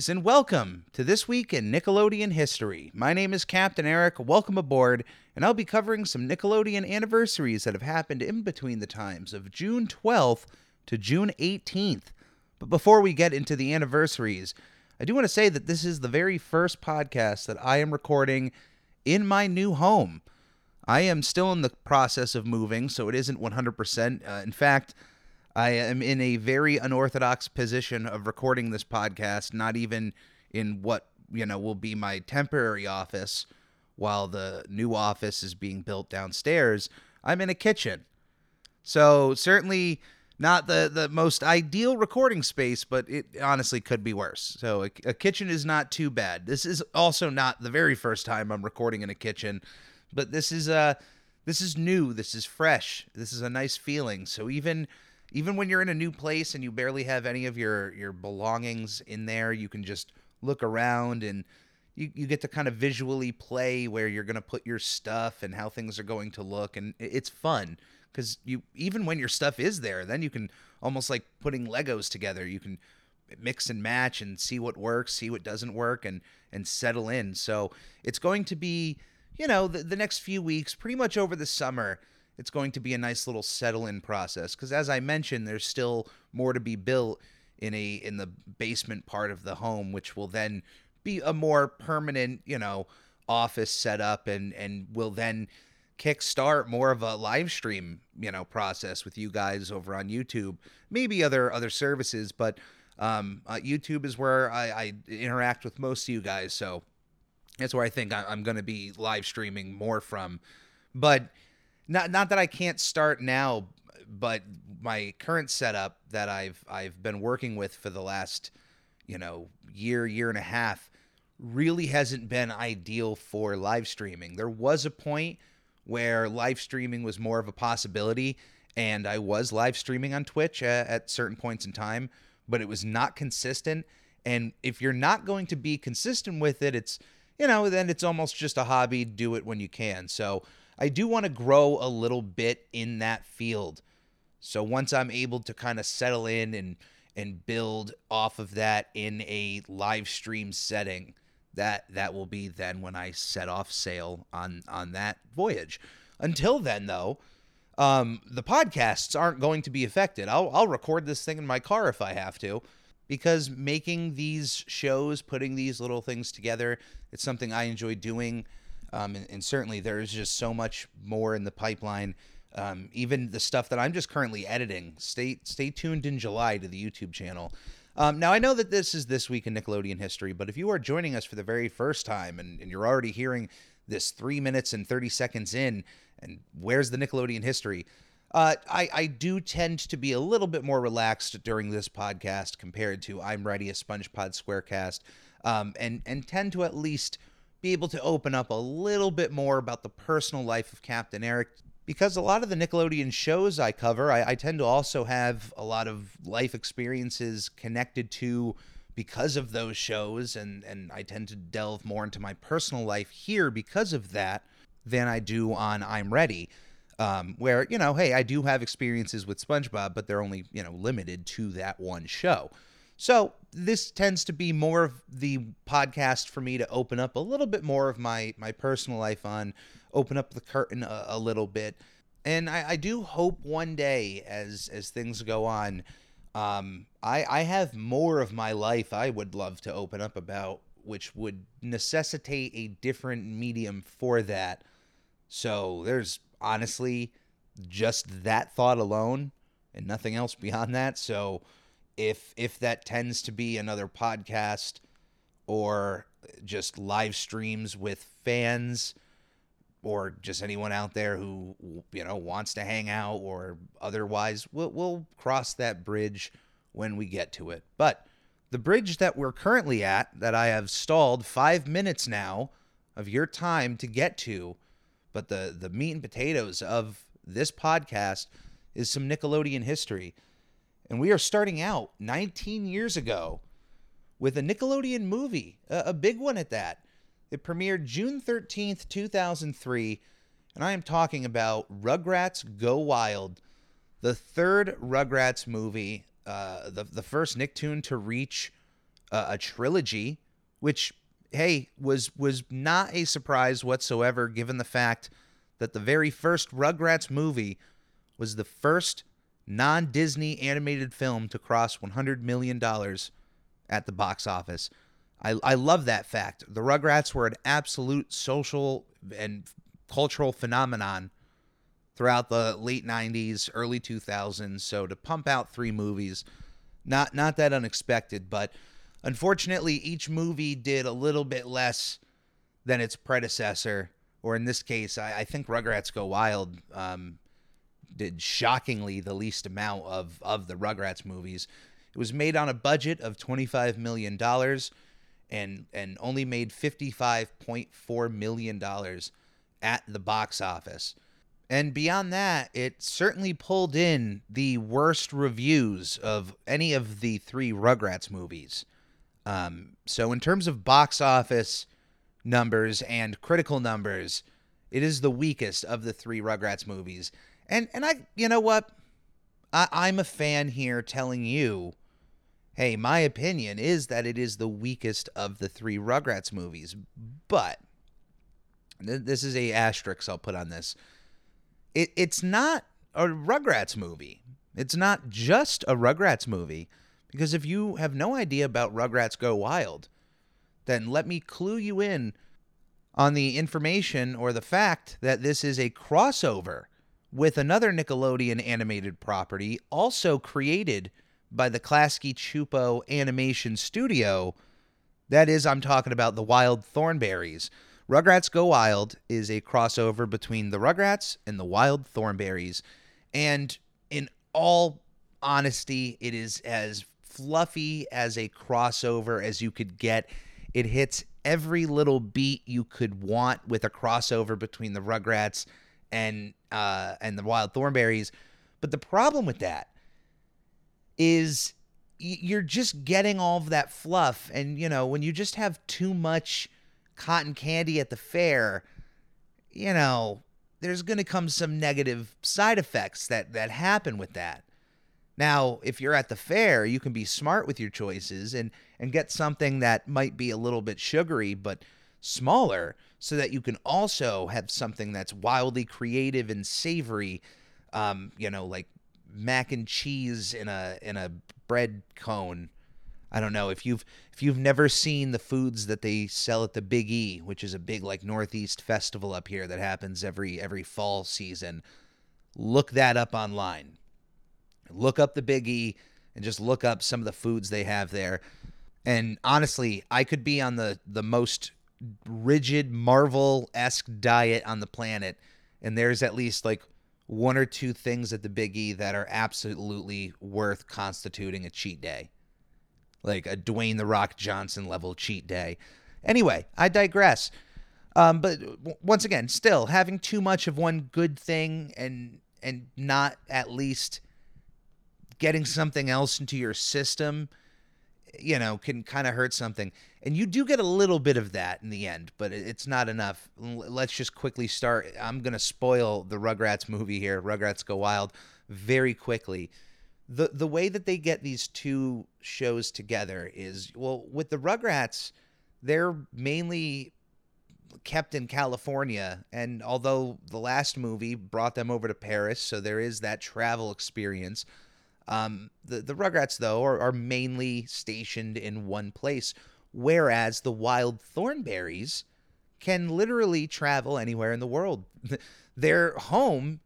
Mateys, and welcome to This Week in Nickelodeon History. My name is Captain Eric. Welcome aboard, and I'll be covering some Nickelodeon anniversaries that have happened in between the times of June 12th to June 18th. But before we get into the anniversaries, I do want to say that this is the very first podcast that I am recording in my new home. I am still in the process of moving, so it isn't 100%. Uh, in fact, I am in a very unorthodox position of recording this podcast, not even in what, you know, will be my temporary office while the new office is being built downstairs. I'm in a kitchen. So, certainly not the the most ideal recording space, but it honestly could be worse. So, a, a kitchen is not too bad. This is also not the very first time I'm recording in a kitchen, but this is uh this is new, this is fresh. This is a nice feeling. So, even even when you're in a new place and you barely have any of your your belongings in there, you can just look around and you, you get to kind of visually play where you're going to put your stuff and how things are going to look and it's fun. Because you even when your stuff is there then you can almost like putting legos together. You can mix and match and see what works see what doesn't work and and settle in. So it's going to be you know the, the next few weeks pretty much over the summer it's going to be a nice little settle in process because as i mentioned there's still more to be built in a in the basement part of the home which will then be a more permanent you know office setup and and will then kickstart more of a live stream you know process with you guys over on youtube maybe other other services but um uh, youtube is where I, I interact with most of you guys so that's where i think I, i'm going to be live streaming more from. But not not that I can't start now, but my current setup that I've I've been working with for the last you know year year and a half really hasn't been ideal for live streaming. There was a point where live streaming was more of a possibility, and I was live streaming on Twitch at, at certain points in time, but it was not consistent. And if you're not going to be consistent with it, it's you know then it's almost just a hobby. Do it when you can. So I do want to grow a little bit in that field. So once I'm able to kind of settle in and and build off of that in a live stream setting, that that will be then when I set off sail on on that voyage. Until then though, um, the podcasts aren't going to be affected. I'll I'll record this thing in my car if I have to because making these shows, putting these little things together, it's something I enjoy doing. Um, and, and certainly there's just so much more in the pipeline. Um, even the stuff that I'm just currently editing. Stay stay tuned in July to the YouTube channel. Um, now I know that this is this week in Nickelodeon history, but if you are joining us for the very first time and, and you're already hearing this three minutes and 30 seconds in, and where's the Nickelodeon history? Uh, I, I do tend to be a little bit more relaxed during this podcast compared to I'm Ready, a SpongePod Squarecast, um, and, and tend to at least be able to open up a little bit more about the personal life of Captain Eric. Because a lot of the Nickelodeon shows I cover, I, I tend to also have a lot of life experiences connected to because of those shows, and, and I tend to delve more into my personal life here because of that than I do on I'm Ready um, where you know, hey, I do have experiences with SpongeBob, but they're only you know limited to that one show. So this tends to be more of the podcast for me to open up a little bit more of my my personal life on, open up the curtain a, a little bit, and I, I do hope one day as as things go on, um, I I have more of my life I would love to open up about, which would necessitate a different medium for that. So there's honestly just that thought alone and nothing else beyond that. So if if that tends to be another podcast or just live streams with fans or just anyone out there who you know wants to hang out or otherwise we'll, we'll cross that bridge when we get to it but the bridge that we're currently at, that I have stalled five minutes now of your time to get to, but the, the meat and potatoes of this podcast is some Nickelodeon history. And we are starting out 19 years ago with a Nickelodeon movie, a, a big one at that. It premiered June 13th, 2003, and I am talking about Rugrats Go Wild, the third Rugrats movie, uh, the, the first Nicktoon to reach uh, a trilogy, which, hey, was, was not a surprise whatsoever given the fact that the very first Rugrats movie was the first non Disney animated film to cross $100 million at the box office. I, I love that fact. The Rugrats were an absolute social and cultural phenomenon throughout the late 90s, early 2000s. So to pump out three movies, not not that unexpected, but unfortunately each movie did a little bit less than its predecessor, or in this case, I, I think Rugrats Go Wild um, did shockingly the least amount of of the Rugrats movies. It was made on a budget of twenty five million dollars, and and only made fifty five point four million dollars at the box office. And beyond that, it certainly pulled in the worst reviews of any of the three Rugrats movies. Um, so, in terms of box office numbers and critical numbers, it is the weakest of the three Rugrats movies. And and I, you know what, I, I'm a fan here, telling you, hey, my opinion is that it is the weakest of the three Rugrats movies. But th- this is a asterisk I'll put on this. It it's not a Rugrats movie. It's not just a Rugrats movie. Because if you have no idea about Rugrats Go Wild, then let me clue you in on the information or the fact that this is a crossover with another Nickelodeon animated property also created by the Klasky Csupo Animation Studio. That is, I'm talking about the Wild Thornberrys. Rugrats Go Wild is a crossover between the Rugrats and the Wild Thornberrys. And in all honesty, it is as fluffy as a crossover as you could get. It hits every little beat you could want with a crossover between the Rugrats and uh, and the Wild thornberrys. But the problem with that is you're just getting all of that fluff, and you know when you just have too much cotton candy at the fair, you know there's going to come some negative side effects that that happen with that. Now, if you're at the fair, you can be smart with your choices and and get something that might be a little bit sugary but smaller so that you can also have something that's wildly creative and savory um, you know, like mac and cheese in a in a bread cone. I don't know if you've if you've never seen the foods that they sell at the Big E, which is a big like Northeast festival up here that happens every every fall season. Look that up online. Look up the Big E and just look up some of the foods they have there. And honestly, I could be on the the most rigid Marvel esque diet on the planet, and there's at least like one or two things at the Big E that are absolutely worth constituting a cheat day, like a Dwayne the Rock Johnson level cheat day. Anyway, I digress. Um, but once again, still having too much of one good thing and and not at least getting something else into your system, you know, can kind of hurt something. And you do get a little bit of that in the end, but it's not enough. Let's just quickly start. I'm going to spoil the Rugrats movie here, Rugrats Go Wild, very quickly. The the way that they get these two shows together is well with the Rugrats, they're mainly kept in California and although the last movie brought them over to Paris, so there is that travel experience um, the the Rugrats though are, are mainly stationed in one place, whereas the Wild Thornberrys can literally travel anywhere in the world. Their home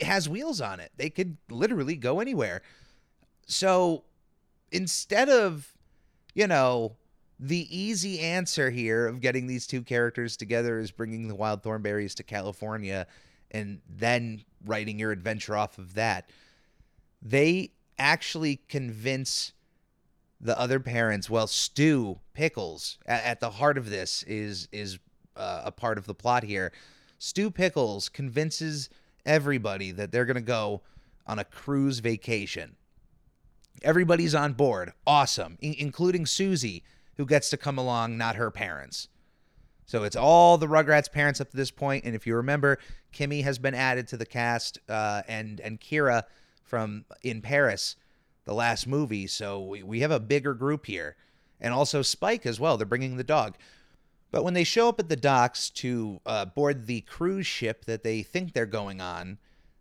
has wheels on it; they could literally go anywhere. So instead of, you know, the easy answer here of getting these two characters together is bringing the Wild Thornberrys to California and then writing your adventure off of that they actually convince the other parents, well, Stu Pickles at, at the heart of this is is uh, a part of the plot here. Stu Pickles convinces everybody that they're going to go on a cruise vacation. Everybody's on board. Awesome, I- including Susie, who gets to come along, not her parents. So it's all the Rugrats parents up to this point, and if you remember, Kimi has been added to the cast, uh, and and Kira from In Paris, the last movie. So we, we have a bigger group here, and also Spike as well. They're bringing the dog. But when they show up at the docks to uh, board the cruise ship that they think they're going on,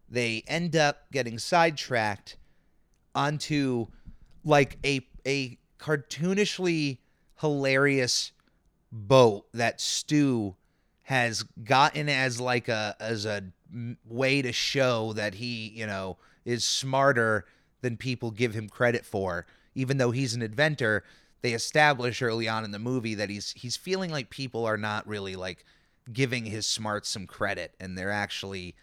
they end up getting sidetracked onto like a a cartoonishly hilarious boat that Stu has gotten as like a as a way to show that he, you know, is smarter than people give him credit for. Even though he's an inventor, they establish early on in the movie that he's he's feeling like people are not really like giving his smarts some credit and they're actually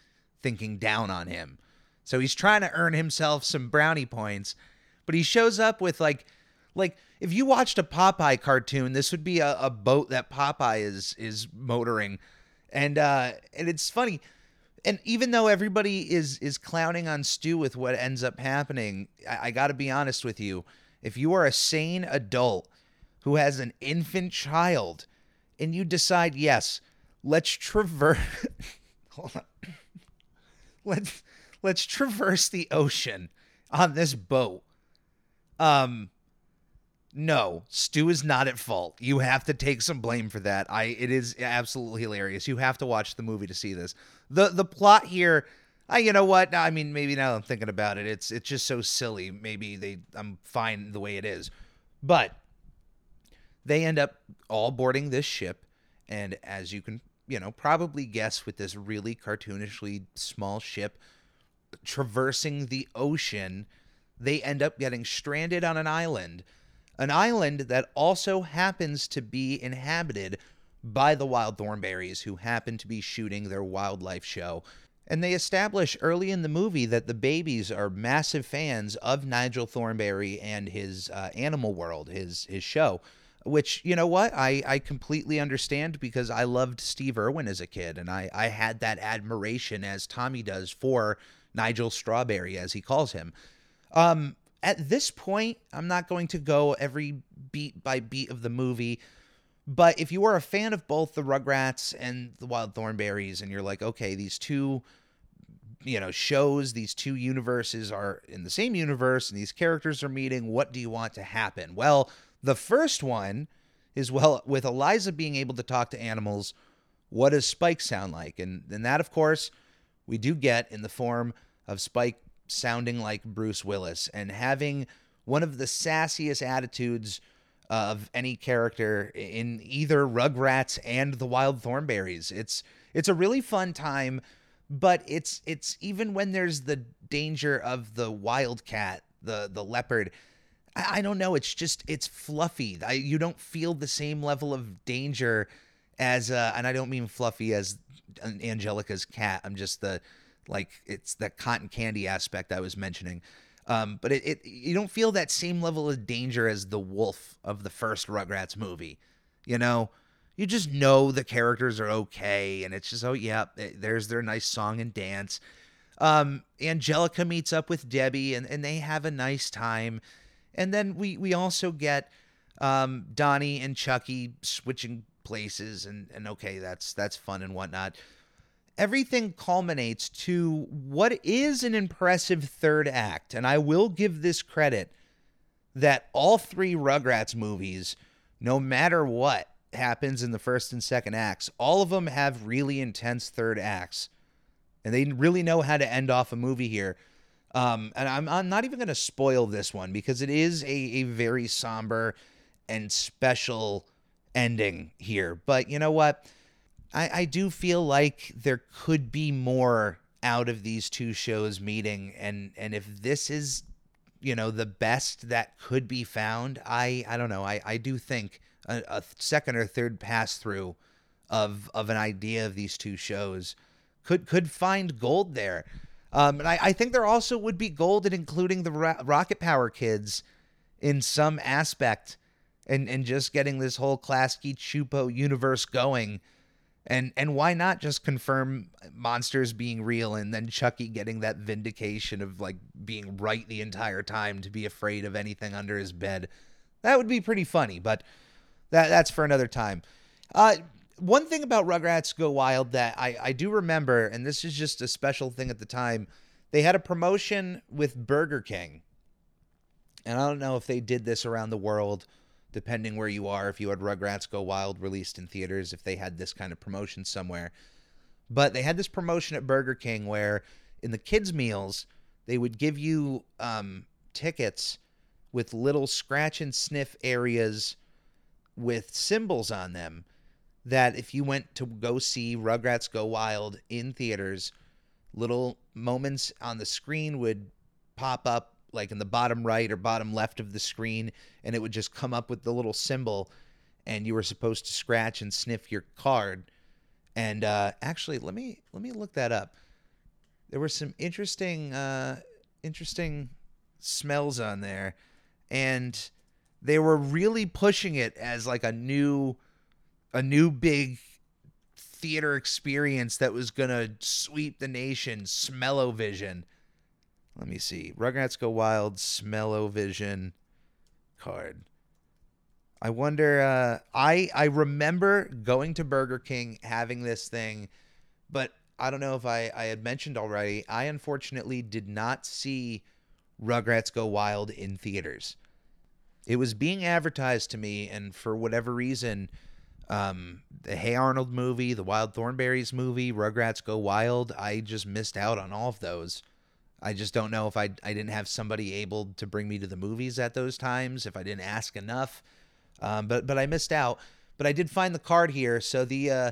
thinking down on him. So he's trying to earn himself some brownie points, but he shows up with like like if you watched a Popeye cartoon, this would be a, a boat that Popeye is is motoring. And uh and it's funny. And even though everybody is is clowning on Stu with what ends up happening, I, I gotta be honest with you. If you are a sane adult who has an infant child and you decide, yes, let's traverse hold on. Let's let's traverse the ocean on this boat. Um no, Stu is not at fault. You have to take some blame for that. I it is absolutely hilarious. You have to watch the movie to see this. The the plot here, I you know what? I mean, maybe now I'm thinking about it, it's it's just so silly. Maybe they I'm fine the way it is. But they end up all boarding this ship and as you can, you know, probably guess with this really cartoonishly small ship traversing the ocean, they end up getting stranded on an island an island that also happens to be inhabited by the Wild Thornberrys, who happen to be shooting their wildlife show. And they establish early in the movie that the babies are massive fans of Nigel Thornberry and his uh, Animal World, his his show. Which you know what I I completely understand because I loved Steve Irwin as a kid, and I I had that admiration as Tommy does for Nigel Strawberry as he calls him. Um, at this point, I'm not going to go every beat by beat of the movie. But if you are a fan of both the Rugrats and the Wild Thornberrys, and you're like, okay, these two, you know, shows, these two universes are in the same universe, and these characters are meeting, what do you want to happen? Well, the first one is well, with Eliza being able to talk to animals, what does Spike sound like? And and that, of course, we do get in the form of Spike sounding like Bruce Willis and having one of the sassiest attitudes of any character in either Rugrats and the Wild Thornberrys. It's it's a really fun time, but it's it's even when there's the danger of the wildcat, the the leopard. I, I don't know. It's just it's fluffy. I, you don't feel the same level of danger as, uh, and I don't mean fluffy as Angelica's cat. I'm just the like it's the cotton candy aspect I was mentioning. Um, but it, it you don't feel that same level of danger as the wolf of the first Rugrats movie. You know, you just know the characters are okay, and it's just oh yeah, there's their nice song and dance. Um, Angelica meets up with Debbie, and, and they have a nice time, and then we we also get um, Donnie and Chucky switching places, and and okay, that's that's fun and whatnot everything culminates to what is an impressive third act. And I will give this credit that all three Rugrats movies, no matter what happens in the first and second acts, all of them have really intense third acts. And they really know how to end off a movie here. Um, and I'm, I'm not even going to spoil this one because it is a, a very somber and special ending here. But you know what? I, I do feel like there could be more out of these two shows meeting and and if this is you know the best that could be found i i don't know i i do think a, a second or third pass through of of an idea of these two shows could could find gold there um and i i think there also would be gold in including the Ro- rocket power kids in some aspect and and just getting this whole Klasky Csupo universe going. And and why not just confirm monsters being real and then Chucky getting that vindication of like being right the entire time to be afraid of anything under his bed. That would be pretty funny, but that that's for another time. Uh one thing about Rugrats Go Wild that I, I do remember, and this is just a special thing at the time, they had a promotion with Burger King. And I don't know if they did this around the world, depending where you are, if you had Rugrats Go Wild released in theaters, if they had this kind of promotion somewhere. But they had this promotion at Burger King where in the kids' meals, they would give you um, tickets with little scratch and sniff areas with symbols on them that if you went to go see Rugrats Go Wild in theaters, little moments on the screen would pop up like in the bottom right or bottom left of the screen and it would just come up with the little symbol and you were supposed to scratch and sniff your card and uh, actually let me let me look that up there were some interesting uh, interesting smells on there and they were really pushing it as like a new a new big theater experience that was gonna sweep the nation. Smell-O-Vision. Let me see. Rugrats Go Wild. Smell-O-Vision card. I wonder. Uh, I I remember going to Burger King having this thing, but I don't know if I I had mentioned already. I unfortunately did not see Rugrats Go Wild in theaters. It was being advertised to me, and for whatever reason, um, the Hey Arnold movie, the Wild Thornberrys movie, Rugrats Go Wild. I just missed out on all of those. I just don't know if I I didn't have somebody able to bring me to the movies at those times, if I didn't ask enough. Um, but but I missed out. But I did find the card here. So the uh,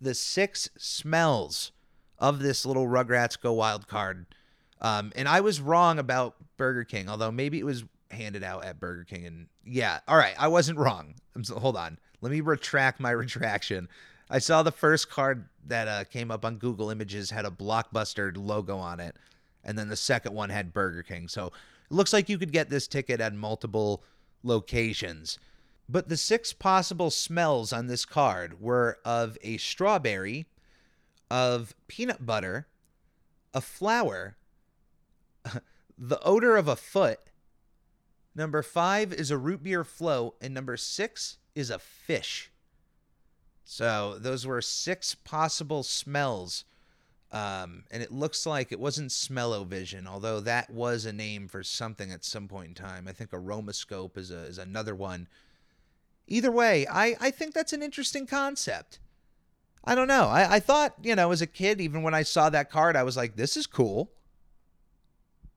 the six smells of this little Rugrats Go Wild card. Um, and I was wrong about Burger King, although maybe it was handed out at Burger King. And yeah, all right, I wasn't wrong. hold on. Let me retract my retraction. I saw the first card that uh, came up on Google Images had a Blockbuster logo on it, and then the second one had Burger King. So it looks like you could get this ticket at multiple locations. But the six possible smells on this card were of a strawberry, of peanut butter, a flower, the odor of a foot. Number five is a root beer float, and number six is a fish. So those were six possible smells. Um, and it looks like it wasn't Smell-O-Vision, although that was a name for something at some point in time. I think Aromascope is a, is another one. Either way, I, I think that's an interesting concept. I don't know. I, I thought, you know, as a kid, even when I saw that card, I was like, this is cool.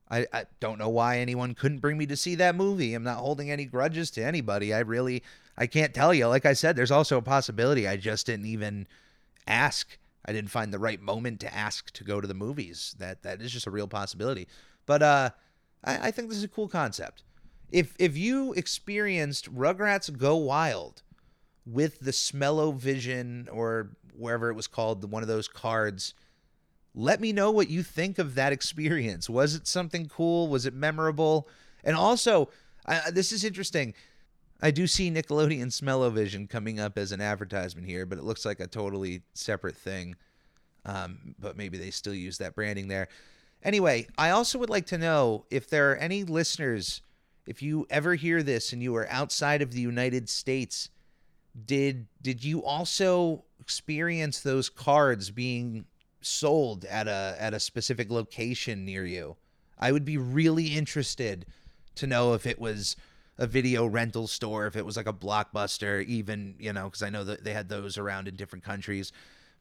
I, I don't know why anyone couldn't bring me to see that movie. I'm not holding any grudges to anybody. I really I can't tell you. Like I said, there's also a possibility I just didn't even ask. I didn't find the right moment to ask to go to the movies. That that is just a real possibility. But uh, I, I think this is a cool concept. If if you experienced Rugrats Go Wild with the Smell-O-Vision or wherever it was called, one of those cards, let me know what you think of that experience. Was it something cool? Was it memorable? And also, I, this is interesting. I do see Nickelodeon Smell-O-Vision coming up as an advertisement here, but it looks like a totally separate thing. Um, but maybe they still use that branding there. Anyway, I also would like to know if there are any listeners, if you ever hear this and you are outside of the United States, did did you also experience those cards being sold at a at a specific location near you? I would be really interested to know if it was a video rental store, if it was like a blockbuster, even, you know, because I know that they had those around in different countries.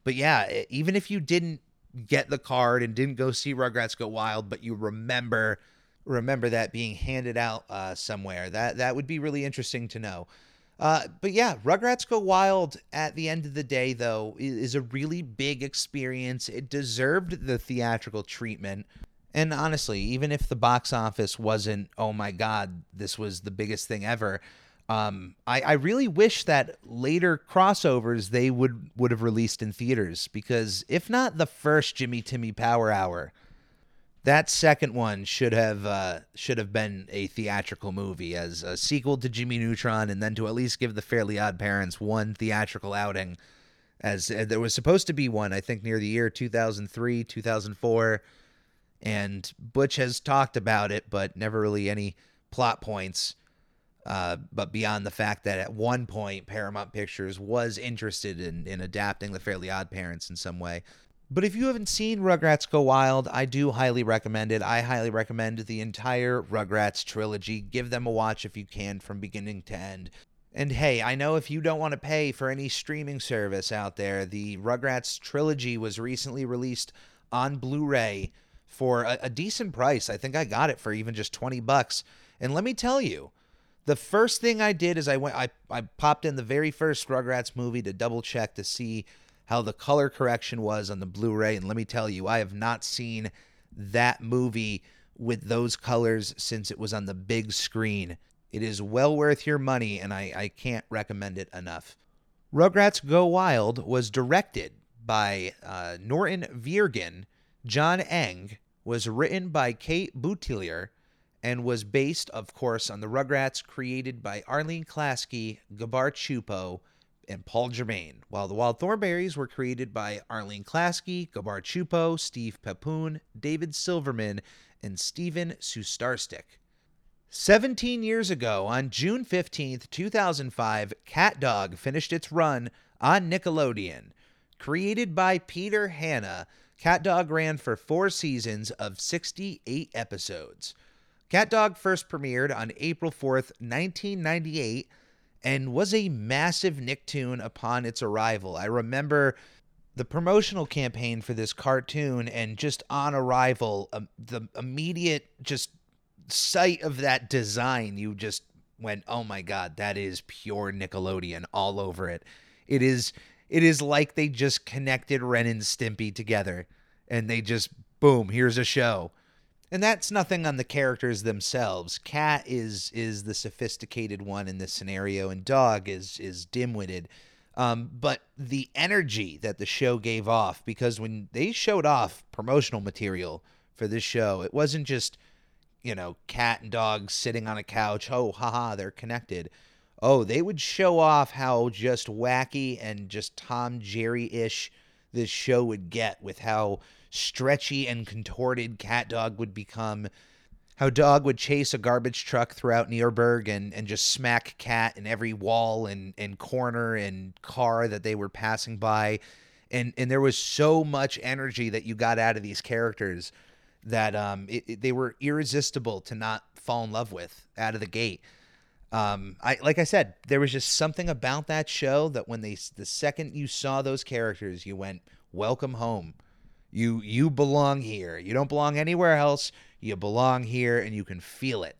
But yeah, even if you didn't get the card and didn't go see Rugrats Go Wild, but you remember remember that being handed out uh, somewhere, that that would be really interesting to know. Uh, but yeah, Rugrats Go Wild at the end of the day, though, is a really big experience. It deserved the theatrical treatment. And honestly, even if the box office wasn't, oh my God, this was the biggest thing ever, um, I, I really wish that later crossovers they would would have released in theaters because if not the first Jimmy Timmy Power Hour, That second one should have uh, should have been a theatrical movie as a sequel to Jimmy Neutron, and then to at least give the Fairly Odd Parents one theatrical outing. As uh, there was supposed to be one, I think near the year 2003, 2004, and Butch has talked about it, but never really any plot points. Uh, but beyond the fact that at one point Paramount Pictures was interested in, in adapting the Fairly Odd Parents in some way. But if you haven't seen Rugrats Go Wild, I do highly recommend it. I highly recommend the entire Rugrats trilogy. Give them a watch if you can from beginning to end. And hey, I know if you don't want to pay for any streaming service out there, the Rugrats trilogy was recently released on Blu ray for a, a decent price. I think I got it for even just 20 bucks. And let me tell you, the first thing I did is I went I, I popped in the very first Rugrats movie to double check to see how the color correction was on the Blu-ray and let me tell you I have not seen that movie with those colors since it was on the big screen. It is well worth your money and I, I can't recommend it enough. Rugrats Go Wild was directed by uh, Norton Virgien. John Eng was written by Kate Boutilier and was based, of course, on the Rugrats created by Arlene Klasky, Gabor Csupo, and Paul Germain, while the Wild Thornberrys were created by Arlene Klasky, Gabor Csupo, Steve Pepoon, David Silverman, and Steven Sustarsic. 17 years ago, on June 15th, 2005, Cat Dog finished its run on Nickelodeon. Created by Peter Hanna, Cat Dog ran for four seasons of 68 episodes. CatDog first premiered on April 4th, 1998, and was a massive Nicktoon upon its arrival. I remember the promotional campaign for this cartoon, and just on arrival, um, the immediate just sight of that design, you just went, "Oh my god, that is pure Nickelodeon all over it." It is it is like they just connected Ren and Stimpy together and they just boom, here's a show. And that's nothing on the characters themselves. Cat is is the sophisticated one in this scenario, and Dog is is dim-witted. Um, but the energy that the show gave off, because when they showed off promotional material for this show, it wasn't just you know cat and dog sitting on a couch. Oh, haha, they're connected. Oh, they would show off how just wacky and just Tom Jerry ish this show would get with how stretchy and contorted Cat Dog would become. How Dog would chase a garbage truck throughout Nearburg and, and just smack Cat in every wall and, and corner and car that they were passing by. And, and there was so much energy that you got out of these characters that um, it, it, they were irresistible to not fall in love with out of the gate. Um, I like I said, there was just something about that show that when they the second you saw those characters, you went, "Welcome home." You you belong here. You don't belong anywhere else. You belong here and you can feel it.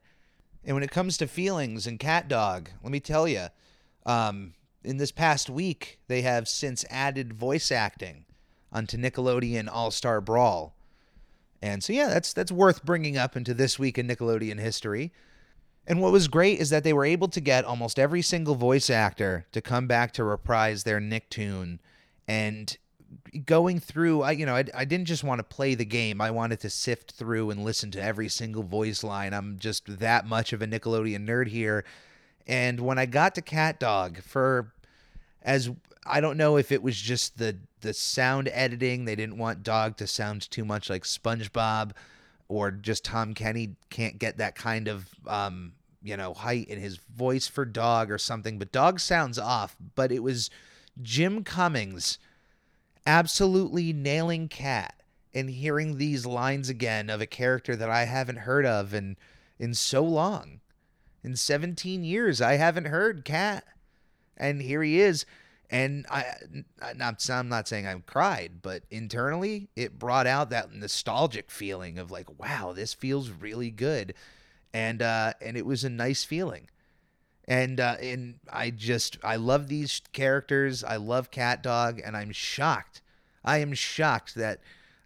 And when it comes to feelings and Cat Dog, let me tell you, um, in this past week, they have since added voice acting onto Nickelodeon All Star Brawl. And so, yeah, that's that's worth bringing up into this week in Nickelodeon history. And what was great is that they were able to get almost every single voice actor to come back to reprise their Nicktoon. And going through i you know I, I didn't just want to play the game. I wanted to sift through and listen to every single voice line. I'm just that much of a nickelodeon nerd here. And when i got to cat dog for as i don't know if it was just the the sound editing they didn't want dog to sound too much like spongebob or just tom kenny can't get that kind of um you know height in his voice for dog or something but dog sounds off but it was jim cummings absolutely nailing Cat and hearing these lines again of a character that I haven't heard of in in so long. In 17 years, I haven't heard Cat. And here he is. And I, I'm not, I'm not saying I cried, but internally, it brought out that nostalgic feeling of like, wow, this feels really good, and uh, and it was a nice feeling and uh, and I just I love these characters. I love Cat Dog, and I'm shocked. I am shocked that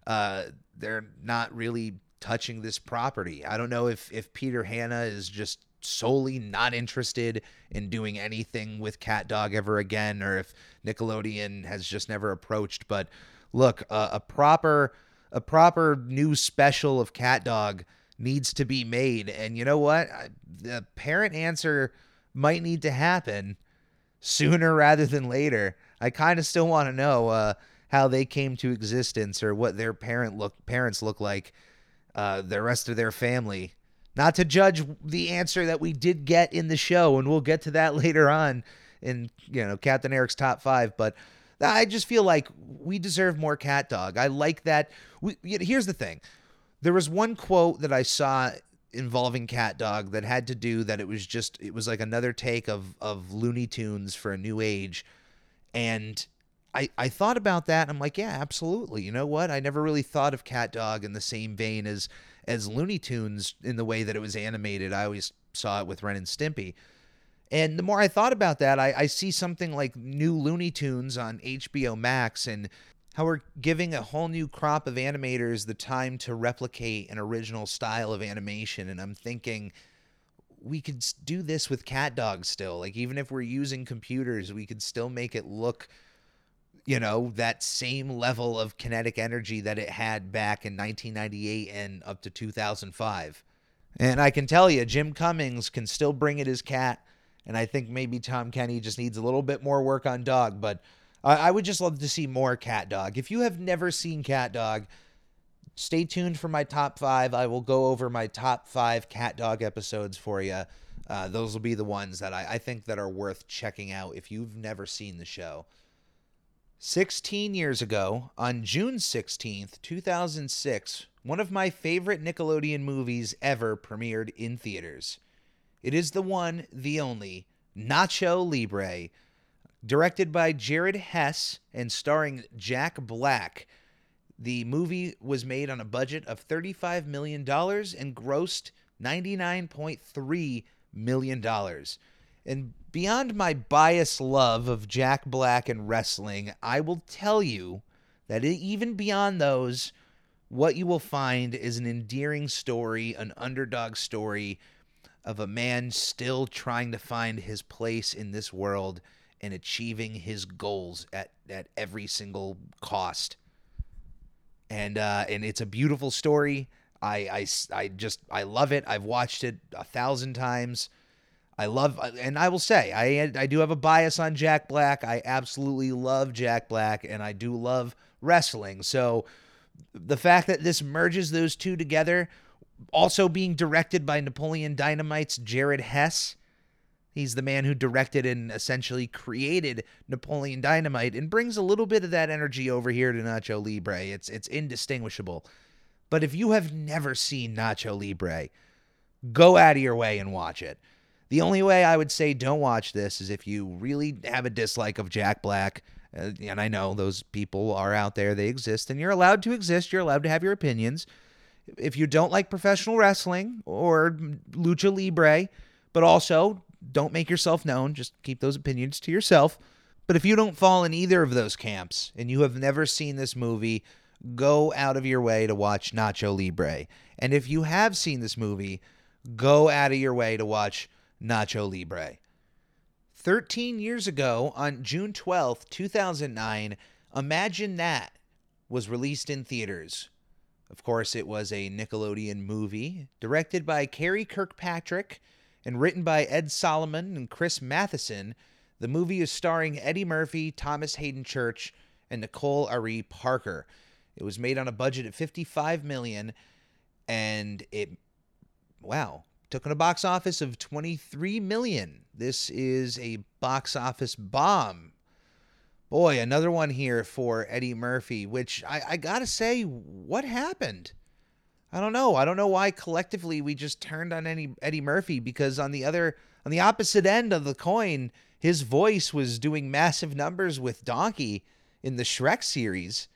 uh, they're not really touching this property. I don't know if if Peter Hanna is just solely not interested in doing anything with Cat Dog ever again, or if Nickelodeon has just never approached. But look, uh, a proper a proper new special of Cat Dog needs to be made. And you know what? I, the parent answer might need to happen sooner rather than later. I kind of still want to know uh, how they came to existence or what their parent look parents look like, uh, the rest of their family. Not to judge the answer that we did get in the show, and we'll get to that later on in you know Captain Eric's top five, but. I just feel like we deserve more cat dog. I like that. We, here's the thing there was one quote that I saw involving cat dog that had to do that it was just it was like another take of of Looney Tunes for a new age and I I thought about that I'm like yeah absolutely you know what I never really thought of cat dog in the same vein as as Looney Tunes in the way that it was animated I always saw it with Ren and Stimpy and the more I thought about that, I, I see something like new Looney Tunes on HBO Max and how we're giving a whole new crop of animators the time to replicate an original style of animation. And I'm thinking we could do this with Cat Dog still. Like, even if we're using computers, we could still make it look, you know, that same level of kinetic energy that it had back in 1998 and up to 2005. And I can tell you, Jim Cummings can still bring it as cat and I think maybe Tom Kenny just needs a little bit more work on Dog, but I, I would just love to see more Cat Dog. If you have never seen Cat Dog, stay tuned for my top five. I will go over my top five Cat Dog episodes for you. Uh, those will be the ones that I, I think that are worth checking out if you've never seen the show. 16 years ago, on June 16th, 2006, one of my favorite Nickelodeon movies ever premiered in theaters. It is the one, the only, Nacho Libre, directed by Jared Hess and starring Jack Black. The movie was made on a budget of $35 million and grossed $99.3 million. And beyond my biased love of Jack Black and wrestling, I will tell you that even beyond those, what you will find is an endearing story, an underdog story of a man still trying to find his place in this world and achieving his goals at, at every single cost. And uh, and it's a beautiful story. I, I, I just I love it. I've watched it a thousand times. I love uh, and I will say I I do have a bias on Jack Black. I absolutely love Jack Black and I do love wrestling. So the fact that this merges those two together also being directed by Napoleon Dynamite's Jared Hess. He's the man who directed and essentially created Napoleon Dynamite and brings a little bit of that energy over here to Nacho Libre. It's it's indistinguishable. But if you have never seen Nacho Libre, go out of your way and watch it. The only way I would say don't watch this is if you really have a dislike of Jack Black. Uh, and I know those people are out there, they exist, and you're allowed to exist. You're allowed to have your opinions if you don't like professional wrestling or lucha libre, but also don't make yourself known, just keep those opinions to yourself. But if you don't fall in either of those camps and you have never seen this movie, go out of your way to watch Nacho Libre. And if you have seen this movie, go out of your way to watch Nacho Libre. 13 years ago, on June 12th, 2009, Imagine That was released in theaters. Of course, it was a Nickelodeon movie directed by Karey Kirkpatrick and written by Ed Solomon and Chris Matheson. The movie is starring Eddie Murphy, Thomas Haden Church, and Nicole Ari Parker. It was made on a budget of 55 million and it wow, took in a box office of 23 million. This is a box office bomb Boy, another one here for Eddie Murphy, which I, I gotta say, what happened? I don't know. I don't know why collectively we just turned on Eddie, Eddie Murphy because on the other, on the opposite end of the coin, his voice was doing massive numbers with Donkey in the Shrek series.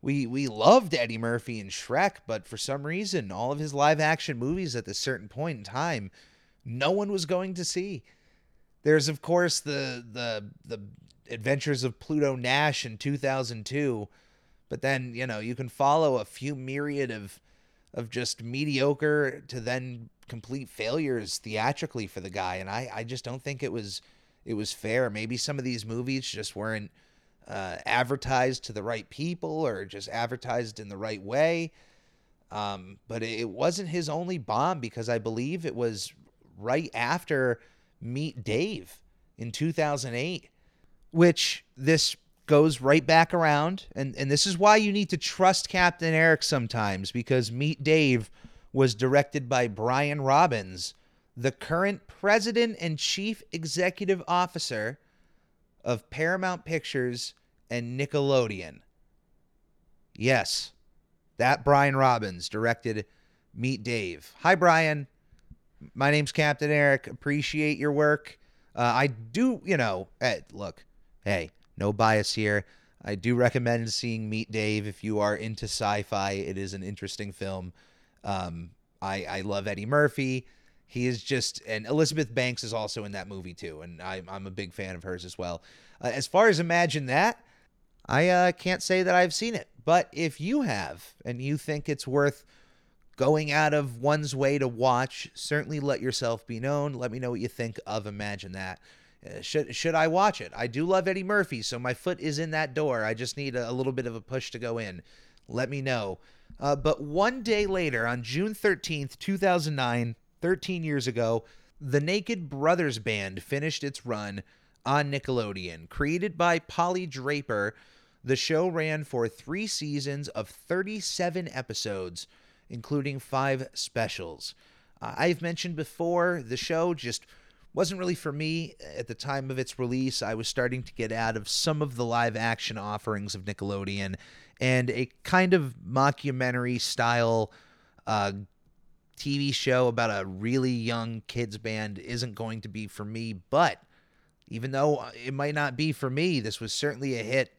We we loved Eddie Murphy in Shrek, but for some reason, all of his live action movies at this certain point in time, no one was going to see. There's of course the the the Adventures of Pluto Nash in 2002. But then, you know, you can follow a few myriad of of just mediocre to then complete failures theatrically for the guy and I I just don't think it was it was fair. Maybe some of these movies just weren't uh, advertised to the right people or just advertised in the right way. Um, but it wasn't his only bomb because I believe it was right after Meet Dave in 2008, which this goes right back around. And, and this is why you need to trust Captain Eric sometimes because Meet Dave was directed by Brian Robbins, the current president and chief executive officer of Paramount Pictures and Nickelodeon. Yes, that Brian Robbins directed Meet Dave. Hi, Brian. My name's Captain Eric. Appreciate your work. Uh, I do, you know, hey, look, hey, no bias here. I do recommend seeing Meet Dave if you are into sci fi. It is an interesting film. Um, I, I love Eddie Murphy. He is just, and Elizabeth Banks is also in that movie too, and I, I'm a big fan of hers as well. Uh, as far as Imagine That, I uh, can't say that I've seen it, but if you have and you think it's worth going out of one's way to watch, certainly let yourself be known. Let me know what you think of Imagine That. Uh, should should I watch it? I do love Eddie Murphy, so my foot is in that door. I just need a, a little bit of a push to go in. Let me know. Uh, but one day later, on June 13th, 2009, 13 years ago, the Naked Brothers Band finished its run on Nickelodeon. Created by Polly Draper, the show ran for three seasons of 37 episodes, including five specials. Uh, I've mentioned before, the show just wasn't really for me at the time of its release. I was starting to get out of some of the live action offerings of Nickelodeon, and a kind of mockumentary style uh, TV show about a really young kids band isn't going to be for me. But even though it might not be for me, this was certainly a hit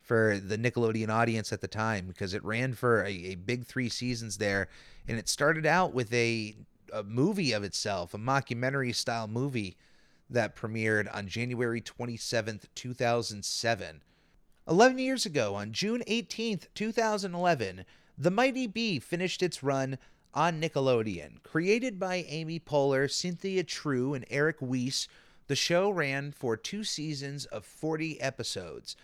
for the Nickelodeon audience at the time because it ran for a, a big three seasons there. And it started out with a, a movie of itself, a mockumentary style movie that premiered on January 27th, 2007. 11 years ago, on June 18th, 2011, The Mighty B finished its run on Nickelodeon. Created by Amy Poehler, Cynthia True, and Eric Weiss, the show ran for two seasons of 40 episodes.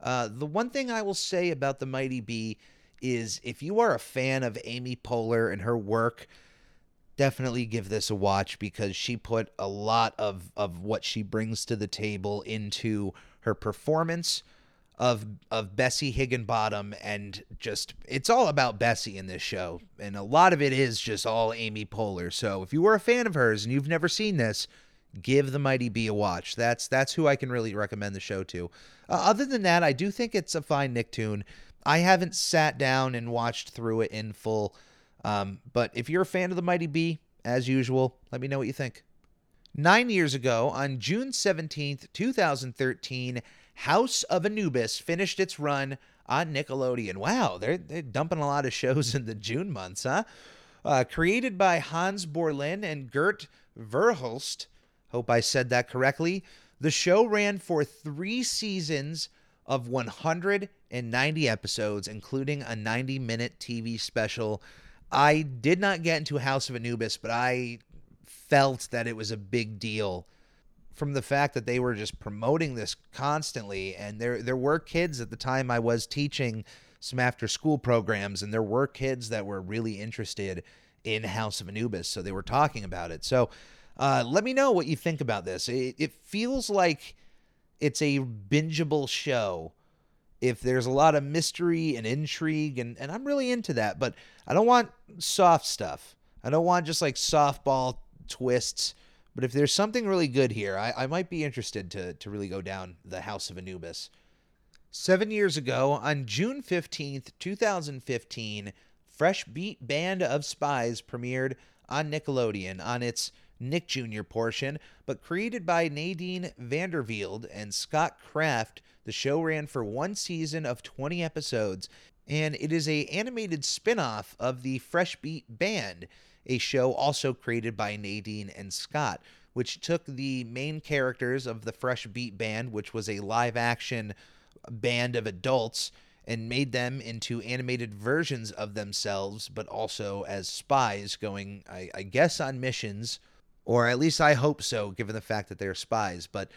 Uh, the one thing I will say about The Mighty B is if you are a fan of Amy Poehler and her work, definitely give this a watch because she put a lot of, of what she brings to the table into her performance of of Bessie Higginbottom and just it's all about Bessie in this show and a lot of it is just all Amy Poehler. So if you were a fan of hers and you've never seen this, give The Mighty B a watch. That's that's who I can really recommend the show to. Uh, other than that, I do think it's a fine Nicktoon. I haven't sat down and watched through it in full. Um, but if you're a fan of The Mighty B, as usual, let me know what you think. Nine years ago, on June 17th, 2013, House of Anubis finished its run on Nickelodeon. Wow, they're, they're dumping a lot of shows in the June months, huh? Uh, created by Hans Bourlon and Gert Verhulst, hope I said that correctly, the show ran for three seasons of 190 episodes, including a 90 minute TV special. I did not get into House of Anubis, but I felt that it was a big deal from the fact that they were just promoting this constantly. And there there were kids at the time I was teaching some after school programs and there were kids that were really interested in House of Anubis so they were talking about it. So uh, let me know what you think about this. It, it feels like it's a bingeable show if there's a lot of mystery and intrigue and, and I'm really into that but I don't want soft stuff. I don't want just like softball twists but if there's something really good here, I, I might be interested to, to really go down the House of Anubis. Seven years ago, on June 15th, 2015, Fresh Beat Band of Spies premiered on Nickelodeon on its Nick Jr. portion, but created by Nadine van der Velde and Scott Kraft, the show ran for one season of 20 episodes, and it is a animated spin-off of the Fresh Beat Band a show also created by Nadine and Scott, which took the main characters of the Fresh Beat Band, which was a live action band of adults, and made them into animated versions of themselves, but also as spies going, I, I guess, on missions, or at least I hope so, given the fact that they're spies. But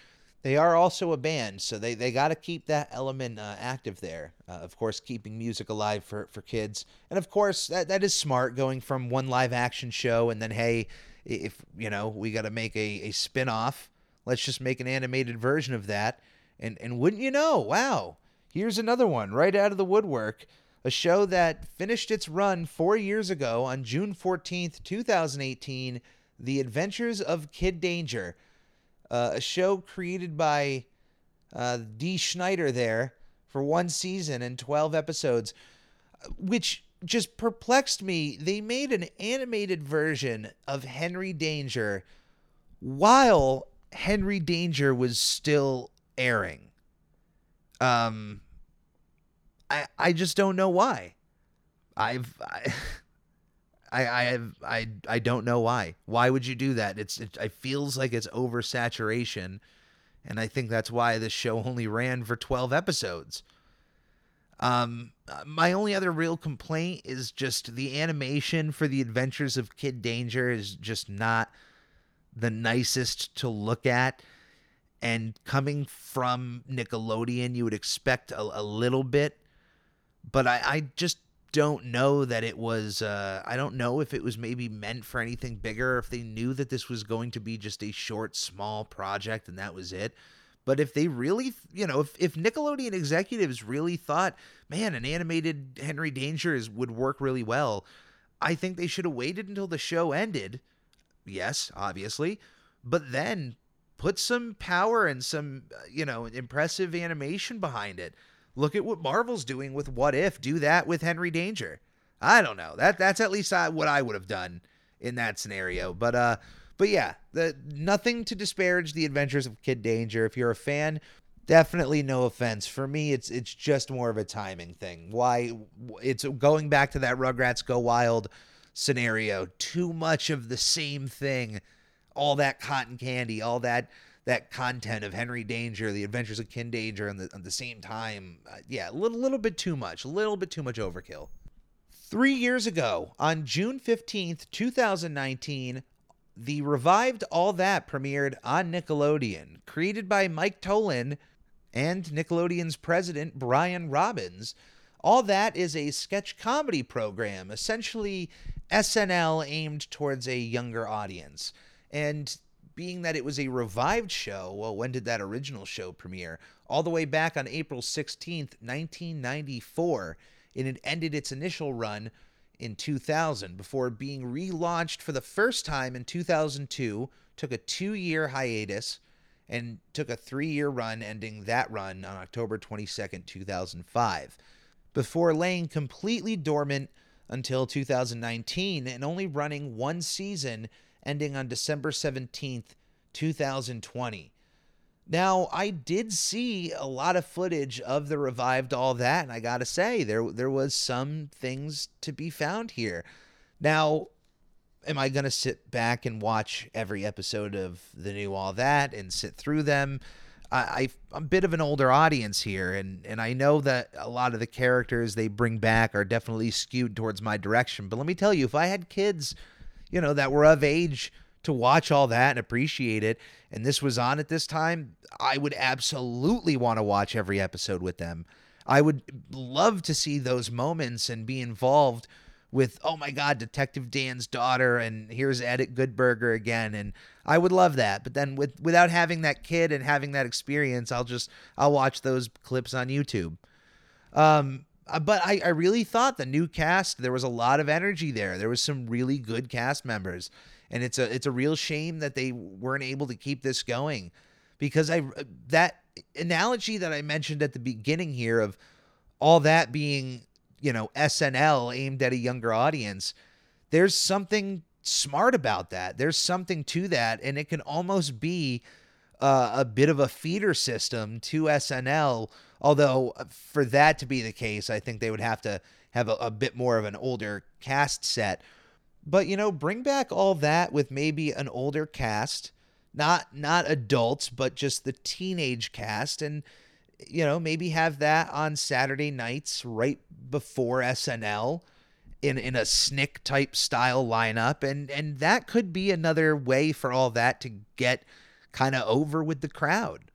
They are also a band, so they, they got to keep that element uh, active there. Uh, of course, keeping music alive for, for kids. And of course, that, that is smart going from one live action show and then, hey, if, you know, we got to make a, a spin off, let's just make an animated version of that. And, and wouldn't you know, wow, here's another one right out of the woodwork. A show that finished its run four years ago on June 14th, 2018 The Adventures of Kid Danger uh, a show created by uh, Dan Schneider there for one season and 12 episodes, which just perplexed me. They made an animated version of Henry Danger while Henry Danger was still airing. Um, I I just don't know why. I've I, I I have I I don't know why. Why would you do that? It's it, it feels like it's oversaturation, and I think that's why this show only ran for twelve episodes. Um, my only other real complaint is just the animation for the Adventures of Kid Danger is just not the nicest to look at. And coming from Nickelodeon, you would expect a, a little bit, but I, I just don't know that it was uh, I don't know if it was maybe meant for anything bigger if they knew that this was going to be just a short small project and that was it. But if they really you know if, if Nickelodeon executives really thought man an animated Henry Danger is, would work really well I think they should have waited until the show ended. Yes obviously. But then put some power and some uh, you know impressive animation behind it Look at what Marvel's doing with What If. Do that with Henry Danger. I don't know. That that's at least what I would have done in that scenario. But uh, but yeah, the nothing to disparage the Adventures of Kid Danger. If you're a fan, definitely no offense. For me, it's it's just more of a timing thing. Why it's going back to that Rugrats Go Wild scenario. Too much of the same thing. All that cotton candy, all that that content of Henry Danger, The Adventures of Kid Danger, and the, at the same time, uh, yeah, a little, little bit too much, a little bit too much overkill. Three years ago, on June 15th, 2019, the revived All That premiered on Nickelodeon, created by Mike Tollin and Nickelodeon's president, Brian Robbins. All That is a sketch comedy program, essentially SNL aimed towards a younger audience. And being that it was a revived show, well, when did that original show premiere? All the way back on April 16th, 1994, and it ended its initial run in 2000 before being relaunched for the first time in 2002, took a two year hiatus, and took a three year run, ending that run on October 22nd, 2005, before laying completely dormant until 2019 and only running one season ending on December 17th, 2020. Now, I did see a lot of footage of the revived all that, and I got to say there there was some things to be found here. Now, am I to sit back and watch every episode of the new all that and sit through them? I, I'm a bit of an older audience here, and, and I know that a lot of the characters they bring back are definitely skewed towards my direction. But let me tell you, if I had kids you know, that were of age to watch all that and appreciate it, and this was on at this time, I would absolutely want to watch every episode with them. I would love to see those moments and be involved with, oh my God, Detective Dan's daughter, and here's Edit Good Burger again, and I would love that. But then with without having that kid and having that experience, I'll just I'll watch those clips on YouTube. Um, but I, I really thought the new cast there was a lot of energy there. There was some really good cast members, and it's a it's a real shame that they weren't able to keep this going, because I that analogy that I mentioned at the beginning here of all that being you know SNL aimed at a younger audience. There's something smart about that. There's something to that, and it can almost be uh, a bit of a feeder system to SNL Although uh, for that to be the case, I think they would have to have a, a bit more of an older cast set. But you know, bring back all that with maybe an older cast, not not adults, but just the teenage cast, and you know maybe have that on Saturday nights right before SNL in in a snick type style lineup and and that could be another way for all that to get kind of over with the crowd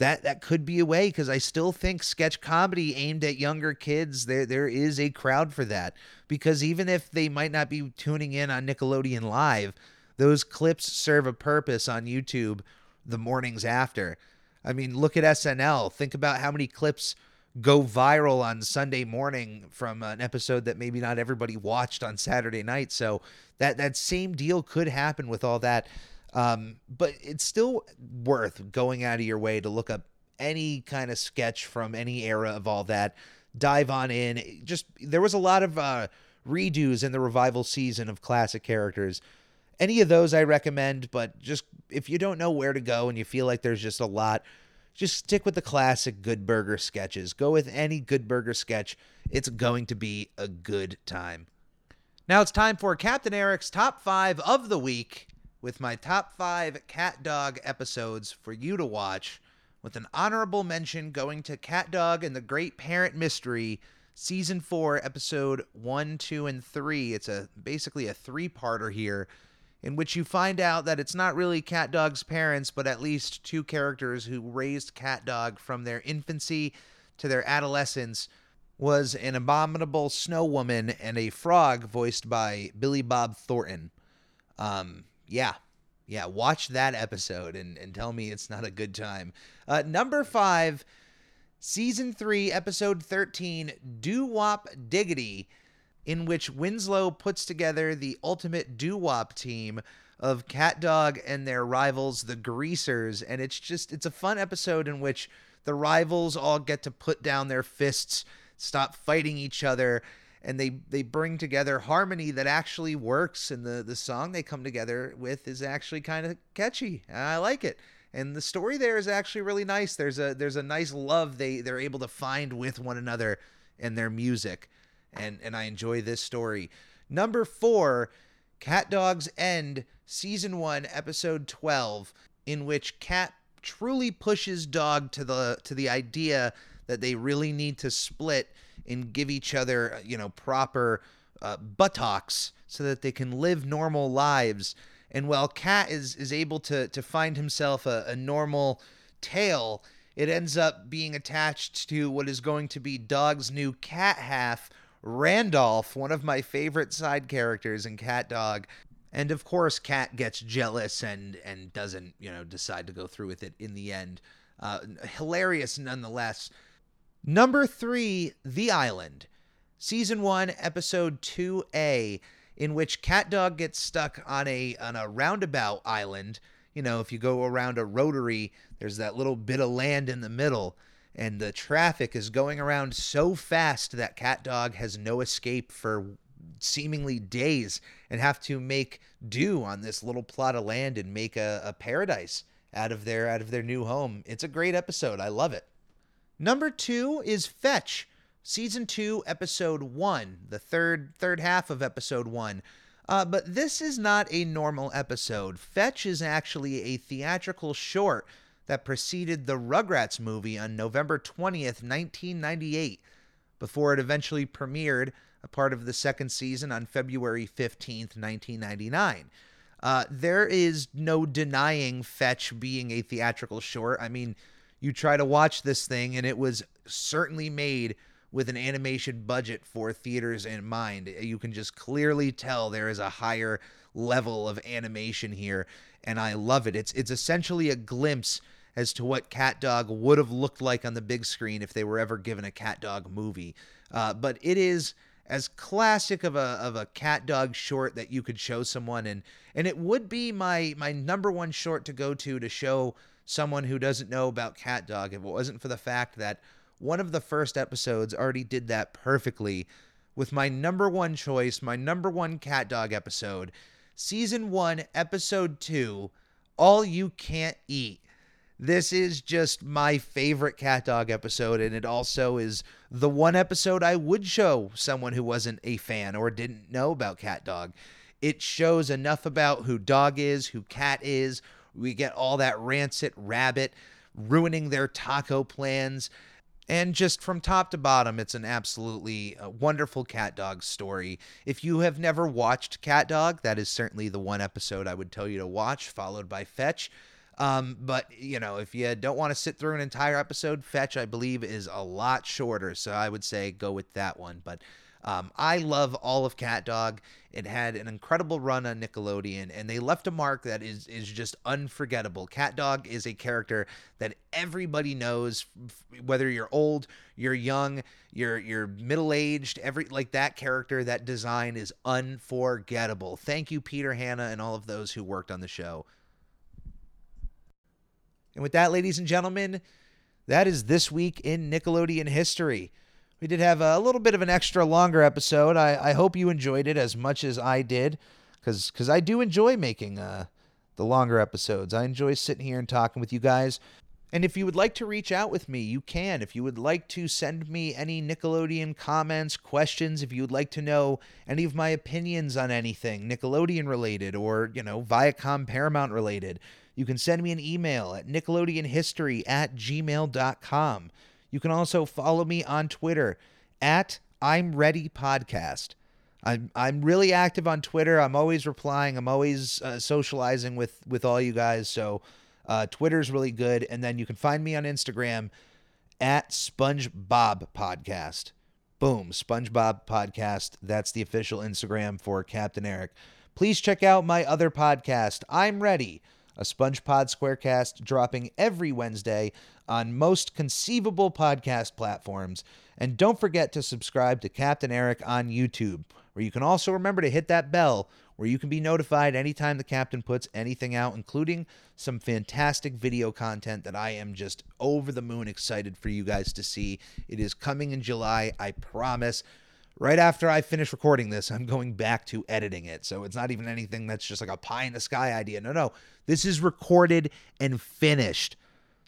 that that could be a way because I still think sketch comedy aimed at younger kids there there is a crowd for that. Because even if they might not be tuning in on Nickelodeon live those clips serve a purpose on YouTube the mornings after. I mean look at SNL think about how many clips go viral on Sunday morning from an episode that maybe not everybody watched on Saturday night. So that that same deal could happen with all that um, but it's still worth going out of your way to look up any kind of sketch from any era of all that. Dive on in. Just there was a lot of uh, redos in the revival season of classic characters. Any of those I recommend, but just if you don't know where to go and you feel like there's just a lot, just stick with the classic Good Burger sketches. Go with any Good Burger sketch. It's going to be a good time. Now it's time for Captain Eric's top five of the week with my top five CatDog episodes for you to watch, with an honorable mention going to CatDog and the Great Parent Mystery, season four, episode one, two, and three. It's a basically a three-parter here, in which you find out that it's not really CatDog's parents, but at least two characters who raised CatDog from their infancy to their adolescence. Was an abominable snow woman and a frog voiced by Billy Bob Thornton. Um, yeah, yeah, watch that episode and, and tell me it's not a good time. Uh, number five, season three, episode 13, Doo Wop Diggity, in which Winslow puts together the ultimate doo wop team of CatDog and their rivals, the Greasers. And it's just, it's a fun episode in which the rivals all get to put down their fists, stop fighting each other, and they they bring together harmony that actually works and the the song they come together with is actually kind of catchy. I like it. And the story there is actually really nice. There's a there's a nice love they they're able to find with one another and their music. And and i enjoy this story. Number four cat dogs end season one episode 12 in which cat truly pushes dog to the to the idea that they really need to split and give each other, uh, you know, proper uh, buttocks so that they can live normal lives. And while Cat is is able to to find himself a, a normal tail, it ends up being attached to what is going to be Dog's new cat half, Randolph, one of my favorite side characters in CatDog. And of course, Cat gets jealous and and doesn't, you know, decide to go through with it in the end. Uh, hilarious nonetheless. Number three, The Island, season one, episode two A, in which CatDog gets stuck on a on a roundabout island. You know, if you go around a rotary, there's that little bit of land in the middle, and the traffic is going around so fast that CatDog has no escape for seemingly days and have to make do on this little plot of land and make a, a paradise out of their out of their new home. It's a great episode. I love it. Number two is Fetch, season two, episode one, the third third half of episode one. Uh, but this is not a normal episode. Fetch is actually a theatrical short that preceded the Rugrats movie on November 20th, 1998, before it eventually premiered, a part of the second season on February 15th, 1999. Uh, there is no denying Fetch being a theatrical short. I mean, you try to watch this thing, and it was certainly made with an animation budget for theaters in mind. You can just clearly tell there is a higher level of animation here, and I love it. It's it's essentially a glimpse as to what CatDog would have looked like on the big screen if they were ever given a CatDog movie. Uh, but it is as classic of a of a cat dog short that you could show someone and and it would be my my number one short to go to to show someone who doesn't know about CatDog if it wasn't for the fact that one of the first episodes already did that perfectly with my number one choice, my number one CatDog episode, season one, episode two, All You Can't Eat. This is just my favorite CatDog episode, and it also is the one episode I would show someone who wasn't a fan or didn't know about CatDog. It shows enough about who Dog is, who Cat is, we get all that rancid rabbit ruining their taco plans. And just from top to bottom, it's an absolutely uh, wonderful cat dog story. If you have never watched CatDog, that is certainly the one episode I would tell you to watch, followed by Fetch. Um, but you know, if you don't want to sit through an entire episode, Fetch I believe is a lot shorter, so I would say go with that one. But um, I love all of CatDog. It had an incredible run on Nickelodeon, and they left a mark that is is just unforgettable. CatDog is a character that everybody knows, whether you're old, you're young, you're you're middle aged. Every like that character, that design is unforgettable. Thank you, Peter Hannan, and all of those who worked on the show. And with that, ladies and gentlemen, that is this week in Nickelodeon history. We did have a little bit of an extra longer episode. I, I hope you enjoyed it as much as I did, because because I do enjoy making uh, the longer episodes. I enjoy sitting here and talking with you guys. And if you would like to reach out with me, you can. If you would like to send me any Nickelodeon comments, questions, if you would like to know any of my opinions on anything Nickelodeon related or, you know, Viacom Paramount related, you can send me an email at nickelodeonhistory at gmail.com. You can also follow me on Twitter at I'm Ready Podcast. I'm I'm really active on Twitter. I'm always replying. I'm always uh, socializing with with all you guys. So uh, Twitter's really good. And then you can find me on Instagram at SpongeBob Podcast. Boom, SpongeBob Podcast. That's the official Instagram for Captain Eric. Please check out my other podcast, I'm Ready a SpongePod Squarecast dropping every Wednesday on most conceivable podcast platforms. And don't forget to subscribe to Captain Eric on YouTube, where you can also remember to hit that bell where you can be notified anytime the captain puts anything out, including some fantastic video content that I am just over the moon excited for you guys to see. It is coming in July, I promise right after I finish recording this, I'm going back to editing it. So it's not even anything that's just like a pie in the sky idea. No, no. This is recorded and finished.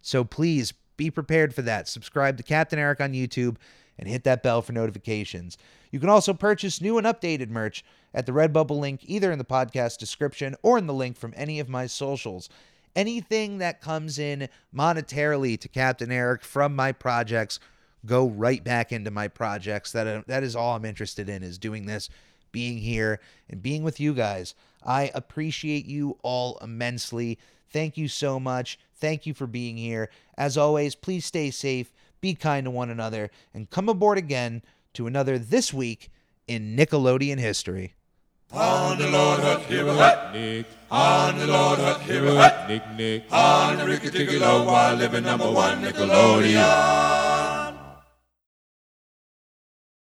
So please be prepared for that. Subscribe to Captain Eric on YouTube and hit that bell for notifications. You can also purchase new and updated merch at the Redbubble link, either in the podcast description or in the link from any of my socials. Anything that comes in monetarily to Captain Eric from my projects go right back into my projects. That that is all I'm interested in is doing this, being here and being with you guys. I appreciate you all immensely. Thank you so much. Thank you for being here. As always, please stay safe, be kind to one another, and come aboard again to another This Week in Nickelodeon History. On the Lord Hut, here a hut, Nick. On the Lord Hut, here a hut, Nick, Nick. On the Ricky Ticky Low, while living number one Nickelodeon.